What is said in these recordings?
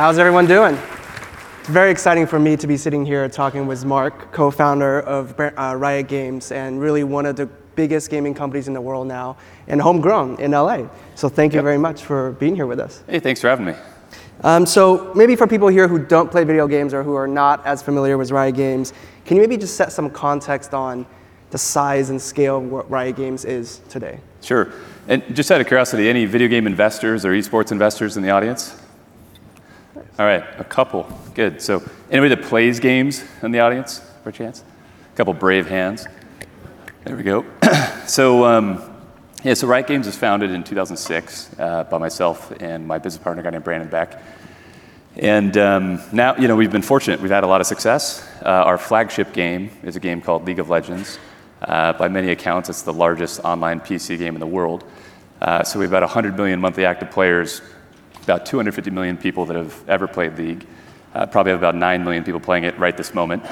How's everyone doing? It's very exciting for me to be sitting here talking with Marc, co-founder of uh, Riot Games, and really one of the biggest gaming companies in the world now, and homegrown in LA. So thank you Yep. very much for being here with us. Hey, thanks for having me. Um, so maybe for people here who don't play video games or who are not as familiar with Riot Games, can you maybe just set some context on the size and scale of what Riot Games is today? Sure. And just out of curiosity, any video game investors or esports investors in the audience? All right, a couple. Good. So, anybody that plays games in the audience, per chance? A couple brave hands. There we go. so, um, yeah, so Riot Games was founded in 2006 uh, by myself and my business partner, a guy named Brandon Beck. And um, now, you know, we've been fortunate. We've had a lot of success. Uh, our flagship game is a game called League of Legends. Uh, by many accounts, it's the largest online PC game in the world. Uh, so we have about 100 million monthly active players, about 250 million people that have ever played League. Uh, probably have about 9 million people playing it right this moment.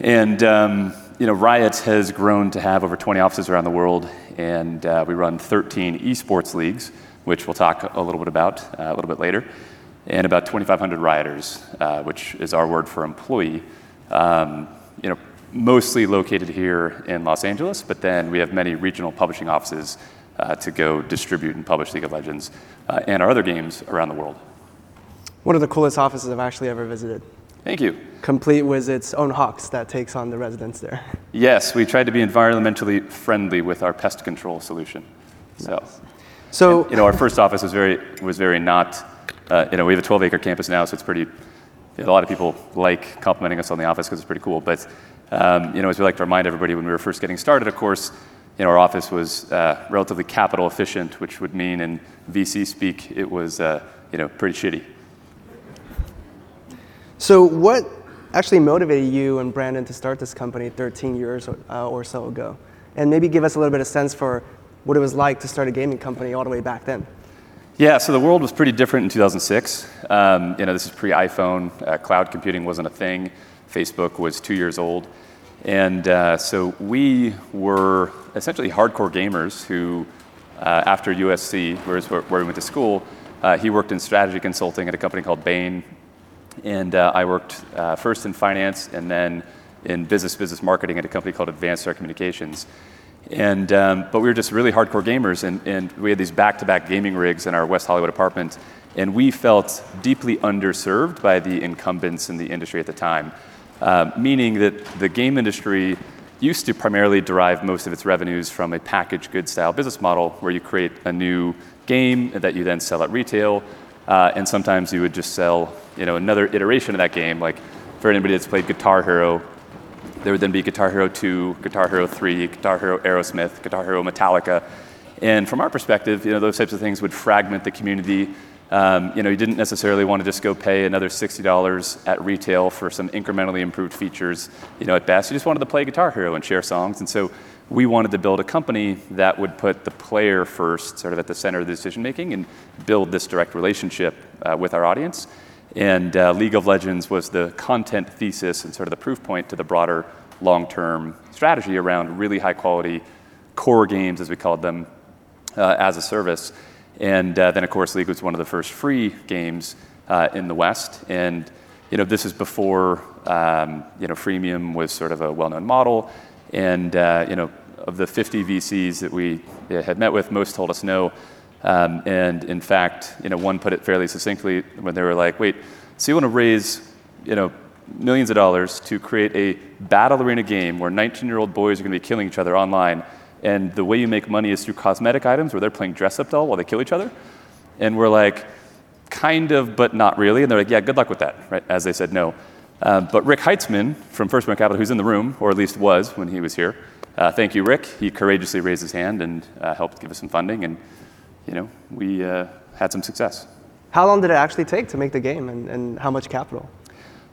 And um, you know, Riot has grown to have over 20 offices around the world, and uh, we run 13 esports leagues, which we'll talk a little bit about uh, a little bit later, and about 2,500 rioters, uh, which is our word for employee. Um, you know, mostly located here in Los Angeles, but then we have many regional publishing offices uh, to go distribute and publish League of Legends uh, and our other games around the world. One of the coolest offices I've actually ever visited, Thank you. complete with its own hawks that takes on the residents there. Yes, we tried to be environmentally friendly with our pest control solution. So, So you know, our first office was very was very not. Uh, you know, we have a 12 acre campus now, so it's pretty. A lot of people like complimenting us on the office because it's pretty cool. But um, you know, as we like to remind everybody, when we were first getting started, of course, you know, our office was uh, relatively capital efficient, which would mean in VC speak it was uh, you know pretty shitty. So, what actually motivated you and Brandon to start this company 13 years uh, or so ago? And maybe give us a little bit of sense for what it was like to start a gaming company all the way back then. Yeah, so the world was pretty different in 2006. Um, you know, this is pre-iPhone. Uh, cloud computing wasn't a thing. Facebook was two years old, and uh, so we were essentially hardcore gamers who, uh, after USC, where where we went to school, uh, he worked in strategy consulting at a company called Bain, and uh, I worked uh, first in finance and then in business business marketing at a company called Advanstar Communications. And um, but we were just really hardcore gamers, and, and we had these back-to-back gaming rigs in our West Hollywood apartment, and we felt deeply underserved by the incumbents in the industry at the time, uh, meaning that the game industry used to primarily derive most of its revenues from a packaged goods style business model where you create a new game that you then sell at retail, uh, and sometimes you would just sell you know another iteration of that game. Like for anybody that's played Guitar Hero, there would then be Guitar Hero 2, Guitar Hero 3, Guitar Hero Aerosmith, Guitar Hero Metallica. And from our perspective, you know, those types of things would fragment the community. Um, you know, you didn't necessarily want to just go pay another $60 at retail for some incrementally improved features, you know, at best. You just wanted to play Guitar Hero and share songs. And so we wanted to build a company that would put the player first, sort of at the center of the decision making, and build this direct relationship uh, with our audience. And uh, League of Legends was the content thesis and sort of the proof point to the broader long term strategy around really high quality core games, as we called them, uh, as a service. And uh, then, of course, League was one of the first free games uh, in the West. And you know, this is before um, you know, freemium was sort of a well known model. And uh, you know, of the 50 VCs that we had met with, most told us no. Um, and in fact, you know, one put it fairly succinctly when they were like, "Wait, so you want to raise, you know, millions of dollars to create a battle arena game where 19-year-old boys are going to be killing each other online, and the way you make money is through cosmetic items where they're playing dress-up doll while they kill each other?" And we're like, "Kind of, but not really." And they're like, "Yeah, good luck with that," right? As they said no. Um, but Rick Heitzmann from First American Capital, who's in the room, or at least was when he was here, uh, thank you, Rick. He courageously raised his hand and uh, helped give us some funding, and you know, we uh, had some success. How long did it actually take to make the game and, and how much capital?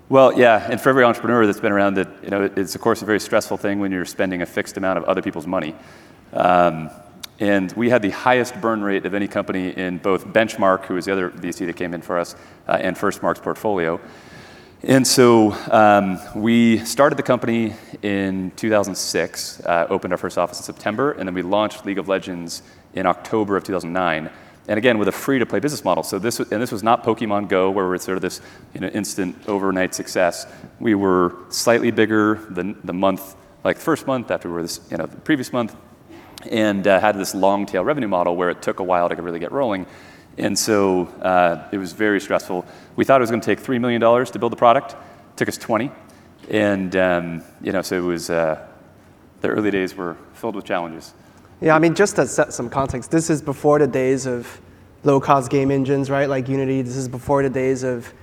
Well, yeah, and for every entrepreneur that's been around, that you know, it's of course a very stressful thing when you're spending a fixed amount of other people's money. Um, and we had the highest burn rate of any company in both Benchmark, who was the other VC that came in for us, uh, and Firstmark's portfolio. And so um, we started the company in 2006, uh, opened our first office in September, and then we launched League of Legends in October of 2009. And again with a free-to-play business model. So this and this was not Pokemon Go, where we're sort of this you know, instant overnight success. We were slightly bigger the the month, like the first month after we were this, you know, the previous month, and uh, had this long tail revenue model where it took a while to really get rolling. And so uh, it was very stressful. We thought it was going to take $3 million to build the product. It took us 20. And, um, you know, so it was, uh, the early days were filled with challenges. Yeah, I mean, just to set some context, this is before the days of low-cost game engines, right? Like Unity. This is before the days of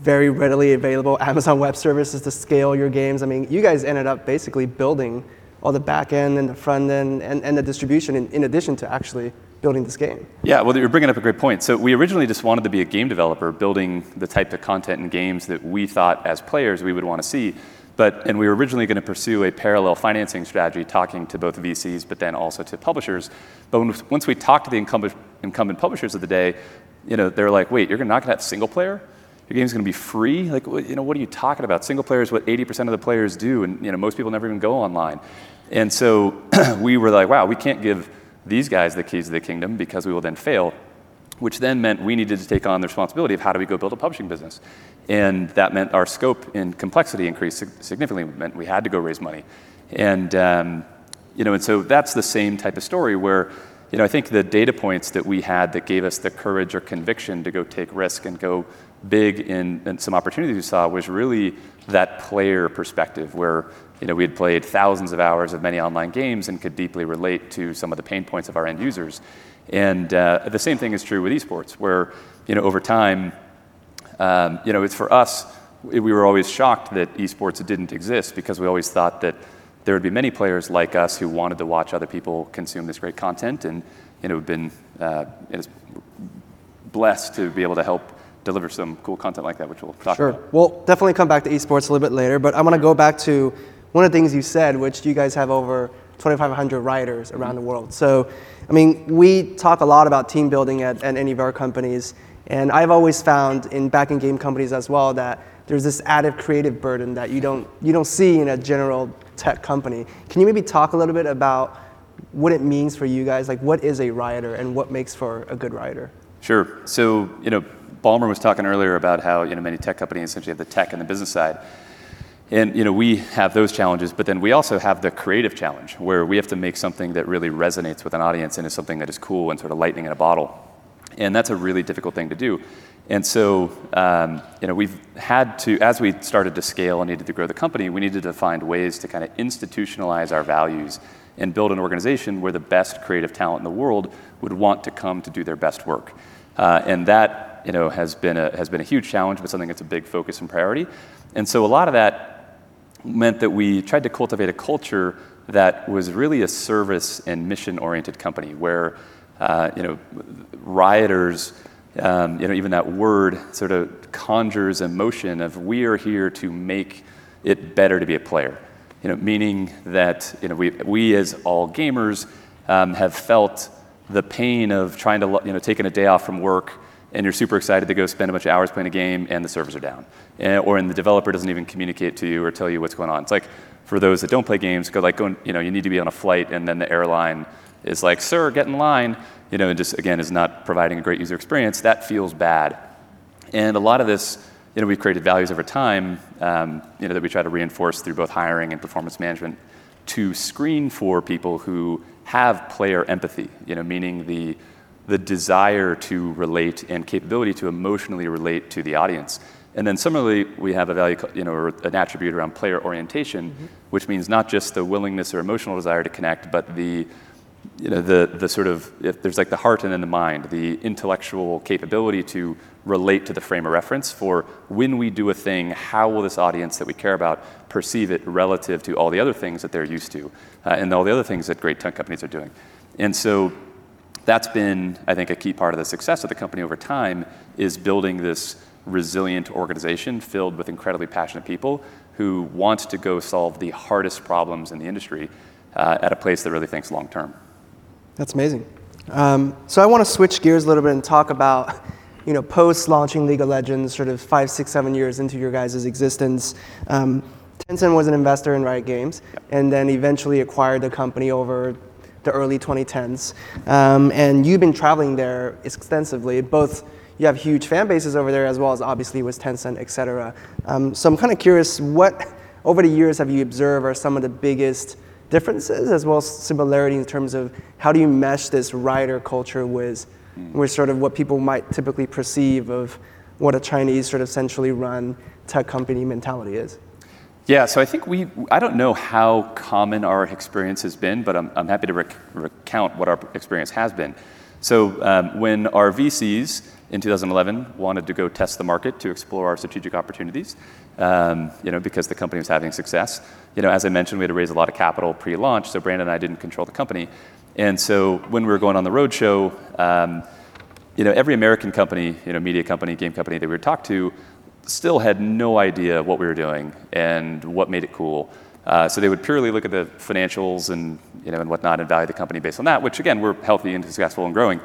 very readily available Amazon Web Services to scale your games. I mean, you guys ended up basically building all the back end and the front end and, and the distribution in, in addition to actually building this game. Yeah, well, you're bringing up a great point. So we originally just wanted to be a game developer, building the type of content and games that we thought as players we would want to see. And we were originally going to pursue a parallel financing strategy, talking to both VCs, but then also to publishers. But when, once we talked to the incumbent, incumbent publishers of the day, you know, they're like, wait, you're not going to have single player? Your game's going to be free? Like, you know, what are you talking about? Single player is what 80% of the players do, and you know, most people never even go online. And so we were like, wow, we can't give these guys the keys to the kingdom because we will then fail which then meant we needed to take on the responsibility of how do we go build a publishing business. And that meant our scope and complexity increased significantly, it meant we had to go raise money. And, um, you know, and so that's the same type of story where, you know, I think the data points that we had that gave us the courage or conviction to go take risk and go big in, some opportunities we saw was really that player perspective where, you know, we had played thousands of hours of many online games and could deeply relate to some of the pain points of our end users. And uh, the same thing is true with esports, where you know over time, um, you know, it's for us. We were always shocked that esports didn't exist because we always thought that there would be many players like us who wanted to watch other people consume this great content, and you know, been uh, blessed to be able to help deliver some cool content like that, which we'll talk sure. about. Sure. We'll definitely come back to esports a little bit later, but I want to go back to one of the things you said, which you guys have over 2,500 rioters around mm-hmm. the world. So I mean, we talk a lot about team building at, at any of our companies, and I've always found in back in game companies as well that there's this added creative burden that you don't you don't see in a general tech company. Can you maybe talk a little bit about what it means for you guys? Like, what is a rioter, and what makes for a good rioter? Sure. So, you know, Ballmer was talking earlier about how you know many tech companies essentially have the tech and the business side. And you know, we have those challenges, but then we also have the creative challenge where we have to make something that really resonates with an audience and is something that is cool and sort of lightning in a bottle. And that's a really difficult thing to do. And so, um, you know, we've had to, as we started to scale and needed to grow the company, we needed to find ways to kind of institutionalize our values and build an organization where the best creative talent in the world would want to come to do their best work. Uh, and that, you know, has been a has been a huge challenge, but something that's a big focus and priority. And so, a lot of that meant that we tried to cultivate a culture that was really a service and mission oriented company where uh, you know rioters um, you know even that word sort of conjures emotion of we are here to make it better to be a player you know meaning that you know we, we as all gamers um, have felt the pain of trying to you know taking a day off from work and you're super excited to go spend a bunch of hours playing a game and the servers are down. And, or and the developer doesn't even communicate to you or tell you what's going on. It's like for those that don't play games, go like you know, you need to be on a flight and then the airline is like, sir, get in line, you know, and just again is not providing a great user experience. That feels bad. And a lot of this, you know, we've created values over time, um, you know, that we try to reinforce through both hiring and performance management to screen for people who have player empathy, you know, meaning the the desire to relate and capability to emotionally relate to the audience. And then similarly, we have a value, you know, or an attribute around player orientation, mm-hmm. which means not just the willingness or emotional desire to connect, but the, you know, the, the sort of, if there's like the heart and then the mind, the intellectual capability to relate to the frame of reference for when we do a thing, how will this audience that we care about perceive it relative to all the other things that they're used to uh, and all the other things that great tech companies are doing. And so that's been, I think, a key part of the success of the company over time is building this resilient organization filled with incredibly passionate people who want to go solve the hardest problems in the industry uh, at a place that really thinks long term. That's amazing. Um, so I want to switch gears a little bit and talk about, you know, post launching League of Legends, sort of five, six, seven years into your guys' existence. Um, Tencent was an investor in Riot Games, yep. and then eventually acquired the company over the early 2010s. Um, and you've been traveling there extensively, both you have huge fan bases over there as well as obviously with Tencent, et cetera. Um, so I'm kind of curious, what over the years have you observed are some of the biggest differences as well as similarities in terms of how do you mesh this rioter culture with, mm. with sort of what people might typically perceive of what a Chinese sort of centrally run tech company mentality is? Yeah, so I think we, I don't know how common our experience has been, but I'm, I'm happy to rec- recount what our experience has been. So um, when our VCs in 2011 wanted to go test the market to explore our strategic opportunities, um, you know, because the company was having success. You know, as I mentioned, we had to raise a lot of capital pre-launch, so Brandon and I didn't control the company. And so when we were going on the roadshow, um, you know, every American company, you know, media company, game company that we would talk to, still had no idea what we were doing and what made it cool. Uh, so they would purely look at the financials and you know and whatnot and value the company based on that, which again we're healthy and successful and growing.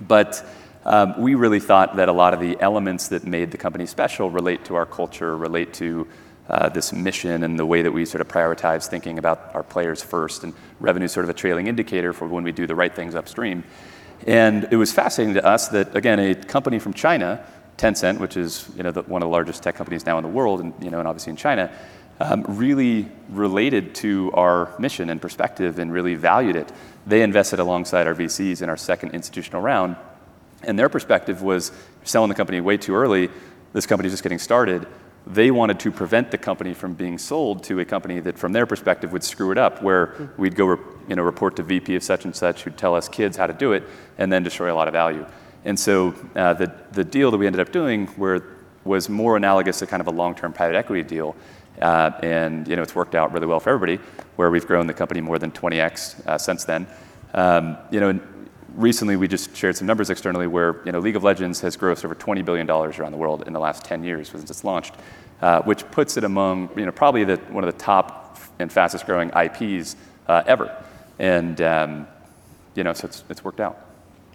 But um, we really thought that a lot of the elements that made the company special relate to our culture, relate to uh, this mission and the way that we sort of prioritize thinking about our players first, and revenue sort of a trailing indicator for when we do the right things upstream. And it was fascinating to us that again, a company from China, Tencent, which is you know the, one of the largest tech companies now in the world, and you know, and obviously in China, um, really related to our mission and perspective and really valued it. They invested alongside our VCs in our second institutional round and their perspective was selling the company way too early. This company's just getting started. They wanted to prevent the company from being sold to a company that, from their perspective, would screw it up, where we'd go you know, report to VP of such and such who'd tell us kids how to do it and then destroy a lot of value. And so uh, the, the deal that we ended up doing where, was more analogous to kind of a long-term private equity deal. Uh, and you know, it's worked out really well for everybody, where we've grown the company more than 20x uh, since then. Um, you know, recently we just shared some numbers externally where you know, League of Legends has grossed over $20 billion around the world in the last 10 years since it's launched, uh, which puts it among you know, probably the, one of the top and fastest growing IPs uh, ever. And um, you know, so it's, it's worked out.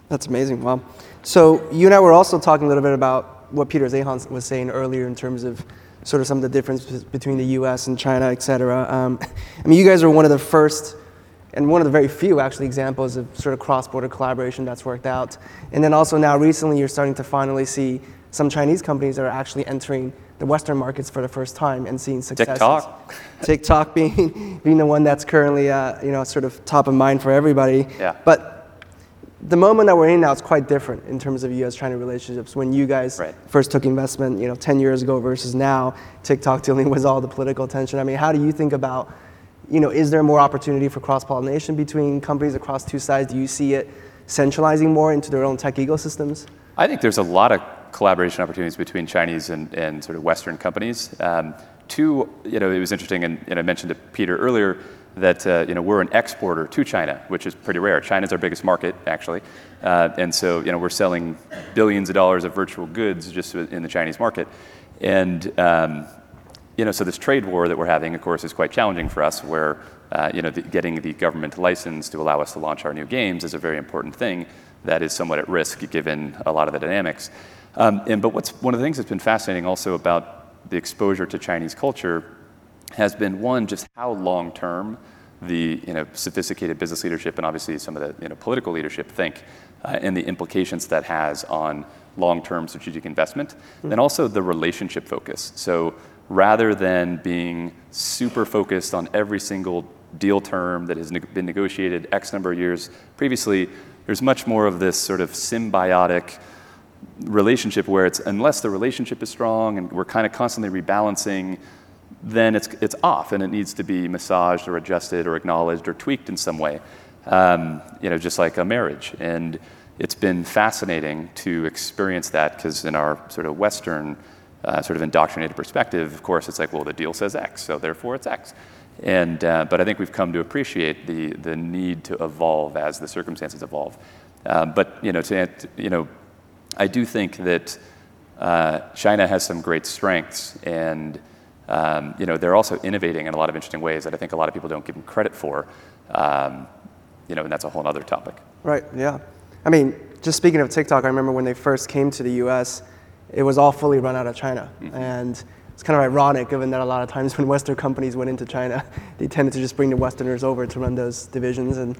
That's amazing. Wow. So you and I were also talking a little bit about what Peter Zeihan was saying earlier in terms of sort of some of the differences between the U.S. and China, et cetera. Um, I mean, you guys are one of the first and one of the very few actually examples of sort of cross-border collaboration that's worked out. And then also now recently you're starting to finally see some Chinese companies that are actually entering the Western markets for the first time and seeing success. TikTok. TikTok being being the one that's currently uh, you know sort of top of mind for everybody. Yeah. But the moment that we're in now is quite different in terms of U.S.-China relationships. When you guys right. first took investment, you know, 10 years ago versus now, TikTok dealing with all the political attention. I mean, how do you think about you know, is there more opportunity for cross-pollination between companies across two sides? Do you see it centralizing more into their own tech ecosystems? I think there's a lot of collaboration opportunities between Chinese and, and sort of Western companies. Um, two, you know, it was interesting, and, and I mentioned to Peter earlier that uh, you know we're an exporter to China, which is pretty rare. China's our biggest market, actually, uh, and so you know we're selling billions of dollars of virtual goods just in the Chinese market, and um, you know, so this trade war that we're having, of course, is quite challenging for us. Where uh, you know, the, getting the government license to allow us to launch our new games is a very important thing that is somewhat at risk given a lot of the dynamics. Um, and but what's one of the things that's been fascinating also about the exposure to Chinese culture has been one just how long term the you know sophisticated business leadership and obviously some of the you know political leadership think uh, and the implications that has on long-term strategic investment mm-hmm. and also the relationship focus. So rather than being super focused on every single deal term that has been negotiated X number of years previously, there's much more of this sort of symbiotic relationship where it's unless the relationship is strong and we're kind of constantly rebalancing, then it's, it's off and it needs to be massaged or adjusted or acknowledged or tweaked in some way, um, you know, just like a marriage. And it's been fascinating to experience that because in our sort of Western uh, sort of indoctrinated perspective, of course, it's like, well, the deal says X, so therefore it's X. And, uh, but I think we've come to appreciate the, the need to evolve as the circumstances evolve. Uh, but, you know, to, you know, I do think that uh, China has some great strengths, and, um, you know, they're also innovating in a lot of interesting ways that I think a lot of people don't give them credit for. Um, you know, and that's a whole other topic. Right, yeah. I mean, just speaking of TikTok, I remember when they first came to the US, it was all fully run out of China. Mm-hmm. And it's kind of ironic given that a lot of times when Western companies went into China, they tended to just bring the Westerners over to run those divisions. And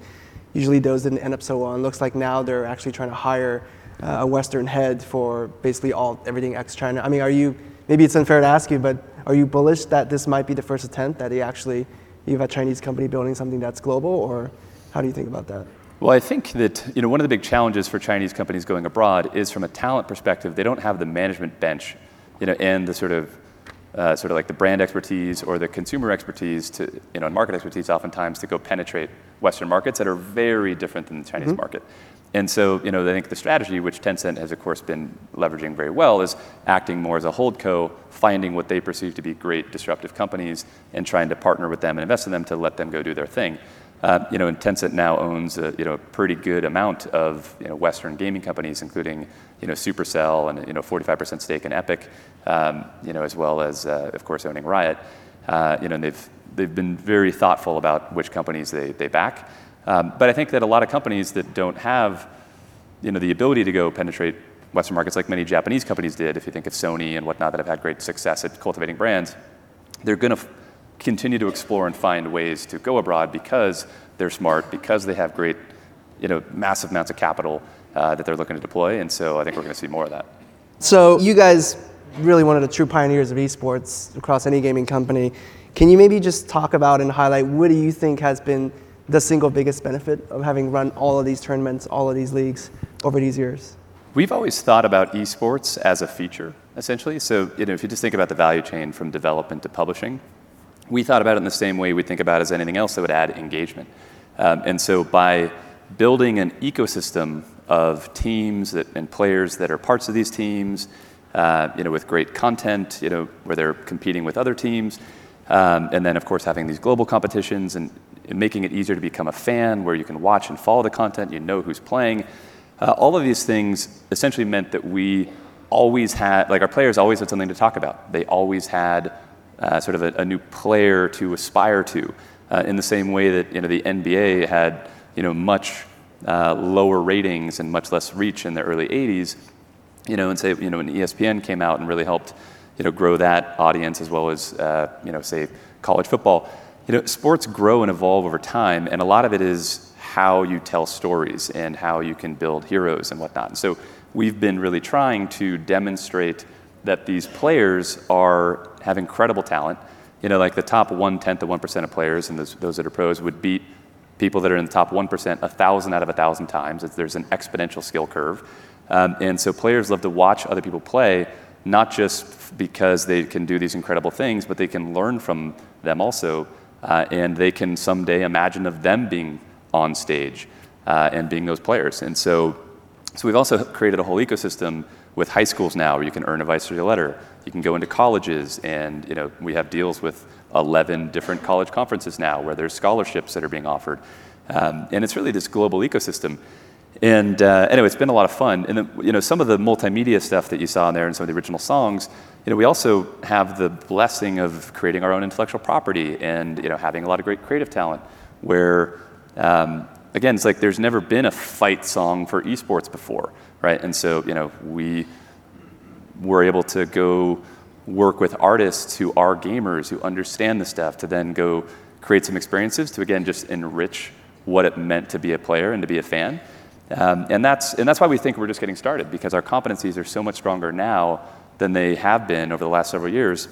usually those didn't end up so well. And looks like now they're actually trying to hire uh, a Western head for basically all everything ex-China. I mean, are you? Maybe it's unfair to ask you, but are you bullish that this might be the first attempt that he actually you have a Chinese company building something that's global, or how do you think about that? Well, I think that you know one of the big challenges for Chinese companies going abroad is from a talent perspective, they don't have the management bench, you know, and the sort of uh, sort of like the brand expertise or the consumer expertise to you know and market expertise oftentimes to go penetrate Western markets that are very different than the Chinese mm-hmm. market. And so, you know, I think the strategy, which Tencent has, of course, been leveraging very well, is acting more as a holdco, finding what they perceive to be great disruptive companies, and trying to partner with them and invest in them to let them go do their thing. Uh, you know, and Tencent now owns a you know pretty good amount of you know Western gaming companies, including you know Supercell and you know 45% stake in Epic, um, you know as well as uh, of course owning Riot. Uh, you know, and they've they've been very thoughtful about which companies they they back. Um, but I think that a lot of companies that don't have you know the ability to go penetrate Western markets like many Japanese companies did, if you think of Sony and whatnot that have had great success at cultivating brands, they're going to f- continue to explore and find ways to go abroad because they're smart, because they have great, you know, massive amounts of capital uh, that they're looking to deploy. And so I think we're going to see more of that. So you guys really one of the true pioneers of esports across any gaming company. Can you maybe just talk about and highlight what do you think has been the single biggest benefit of having run all of these tournaments, all of these leagues over these years? We've always thought about esports as a feature, essentially. So, you know, if you just think about the value chain from development to publishing, we thought about it in the same way we think about as anything else that would add engagement. Um, and so by building an ecosystem of teams that, and players that are parts of these teams, uh, you know, with great content, you know, where they're competing with other teams, um, and then of course having these global competitions and, making it easier to become a fan, where you can watch and follow the content, you know who's playing. Uh, all of these things essentially meant that we always had, like our players always had something to talk about. They always had uh, sort of a, a, new player to aspire to. Uh, in the same way that you know the NBA had you know much uh, lower ratings and much less reach in the early 80s, you know, and say you know when ESPN came out and really helped you know grow that audience as well as uh, you know say college football. You know, sports grow and evolve over time, and a lot of it is how you tell stories and how you can build heroes and whatnot. And so we've been really trying to demonstrate that these players are have incredible talent. You know, like the top one tenth of one percent of players and those, those that are pros would beat people that are in the top one percent a thousand out of a thousand times. There's an exponential skill curve, um, and so players love to watch other people play, not just because they can do these incredible things, but they can learn from them also, uh, and they can someday imagine of them being on stage uh, and being those players. And so, so we've also created a whole ecosystem with high schools now where you can earn a varsity letter. You can go into colleges, and you know we have deals with 11 different college conferences now where there's scholarships that are being offered. Um, and it's really this global ecosystem. And uh, anyway, it's been a lot of fun. And then, you know, some of the multimedia stuff that you saw in there and some of the original songs, you know, we also have the blessing of creating our own intellectual property and you know having a lot of great creative talent. Where um, again, it's like there's never been a fight song for esports before right? And so, you know, we were able to go work with artists who are gamers, who understand the stuff, to then go create some experiences to, again, just enrich what it meant to be a player and to be a fan. Um, and, that's, and that's why we think we're just getting started, because our competencies are so much stronger now than they have been over the last several years.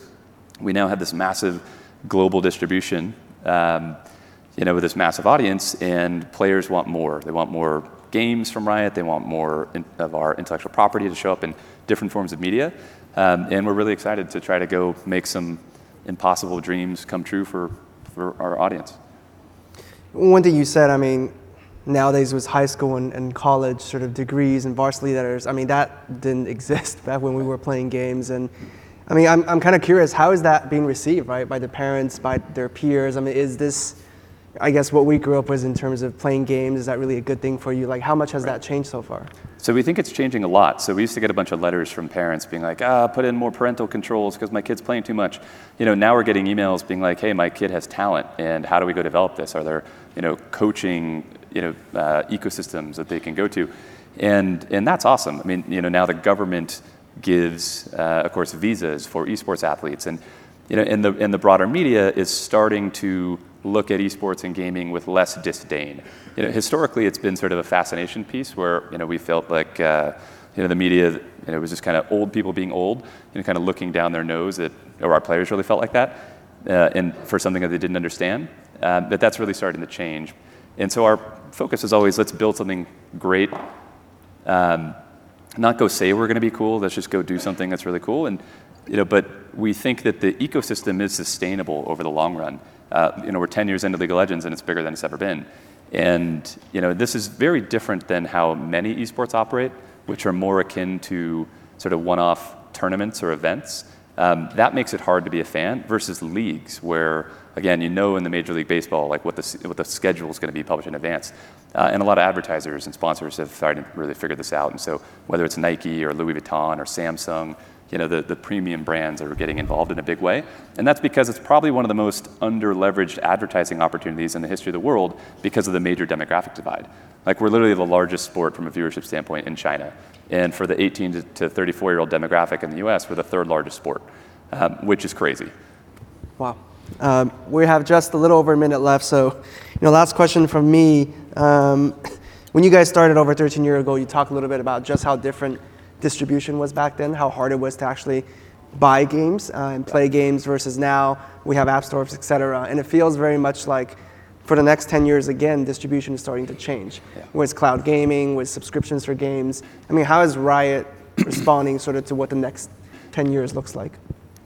We now have this massive global distribution, um, you know, with this massive audience, and players want more. They want more games from Riot. They want more in, of our intellectual property to show up in different forms of media. Um, and we're really excited to try to go make some impossible dreams come true for, for our audience. One thing you said, I mean, nowadays was high school and, and college sort of degrees and varsity letters. I mean, that didn't exist back when we were playing games. And I mean, I'm, I'm kind of curious, how is that being received, right, by the parents, by their peers? I mean, is this I guess what we grew up with in terms of playing games, is that really a good thing for you? Like, how much has right. that changed so far? So we think it's changing a lot. So we used to get a bunch of letters from parents being like, ah, put in more parental controls because my kid's playing too much. You know, now we're getting emails being like, hey, my kid has talent, and how do we go develop this? Are there, you know, coaching, you know, uh, ecosystems that they can go to? And, and that's awesome. I mean, you know, now the government gives, uh, of course, visas for esports athletes. And, you know, in the, in the broader media is starting to look at esports and gaming with less disdain. You know, historically, it's been sort of a fascination piece where you know we felt like uh, you know the media you know, it was just kind of old people being old, you know, kind of looking down their nose at, or our players really felt like that, uh, and for something that they didn't understand. Um, but that's really starting to change, and so our focus is always let's build something great. Um, not go say we're going to be cool. Let's just go do something that's really cool. And you know, but we think that the ecosystem is sustainable over the long run. Uh, you know, we're 10 years into League of Legends, and it's bigger than it's ever been. And you know, this is very different than how many esports operate, which are more akin to sort of one-off tournaments or events. Um, that makes it hard to be a fan versus leagues where again you know in the major league baseball like what the, what the schedule is going to be published in advance. Uh, and a lot of advertisers and sponsors have started to really figure this out. And so whether it's nike or louis vuitton or samsung you know the, the premium brands are getting involved in a big way. And that's because it's probably one of the most under leveraged advertising opportunities in the history of the world because of the major demographic divide. Like we're literally the largest sport from a viewership standpoint in china. And for the 18 to 34 year old demographic in the US, we're the third largest sport, um, which is crazy. Wow. Um, we have just a little over a minute left. So, you know, last question from me. Um, when you guys started over 13 years ago, you talked a little bit about just how different distribution was back then, how hard it was to actually buy games uh, and play games versus now we have app stores, et cetera. And it feels very much like for the next 10 years, again, distribution is starting to change. Yeah. With cloud gaming, with subscriptions for games. I mean, how is Riot responding sort of to what the next 10 years looks like?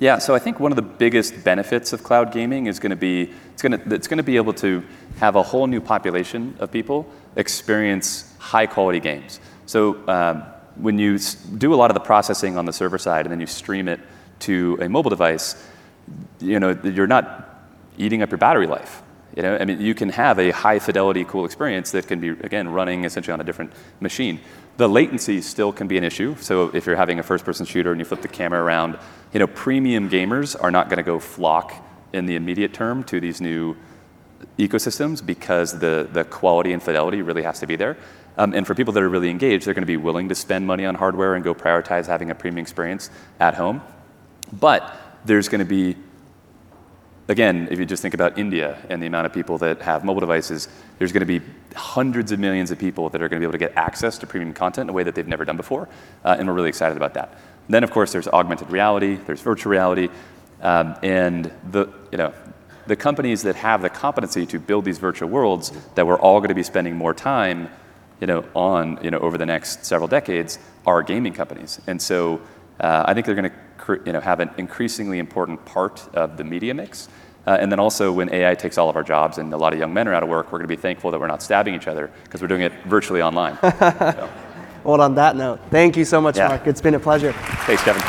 Yeah, so I think one of the biggest benefits of cloud gaming is going to be it's going to, it's going to be able to have a whole new population of people experience high quality games. So um, when you do a lot of the processing on the server side and then you stream it to a mobile device, you know you're not eating up your battery life. You know, I mean, you can have a high fidelity, cool experience that can be, again, running essentially on a different machine. The latency still can be an issue. So if you're having a first person shooter and you flip the camera around, you know, premium gamers are not going to go flock in the immediate term to these new ecosystems because the, the quality and fidelity really has to be there. Um, and for people that are really engaged, they're going to be willing to spend money on hardware and go prioritize having a premium experience at home. But there's going to be again, if you just think about India and the amount of people that have mobile devices, there's going to be hundreds of millions of people that are going to be able to get access to premium content in a way that they've never done before. Uh, and we're really excited about that. Then, of course, there's augmented reality, there's virtual reality, um, and the, you know, the companies that have the competency to build these virtual worlds that we're all going to be spending more time you know, on you know, over the next several decades are gaming companies. And so uh, I think they're going to you know, have an increasingly important part of the media mix. Uh, and then also, when AI takes all of our jobs and a lot of young men are out of work, we're going to be thankful that we're not stabbing each other because we're doing it virtually online. so. Well, on that note, thank you so much, yeah. Marc. It's been a pleasure. Thanks, Kevin.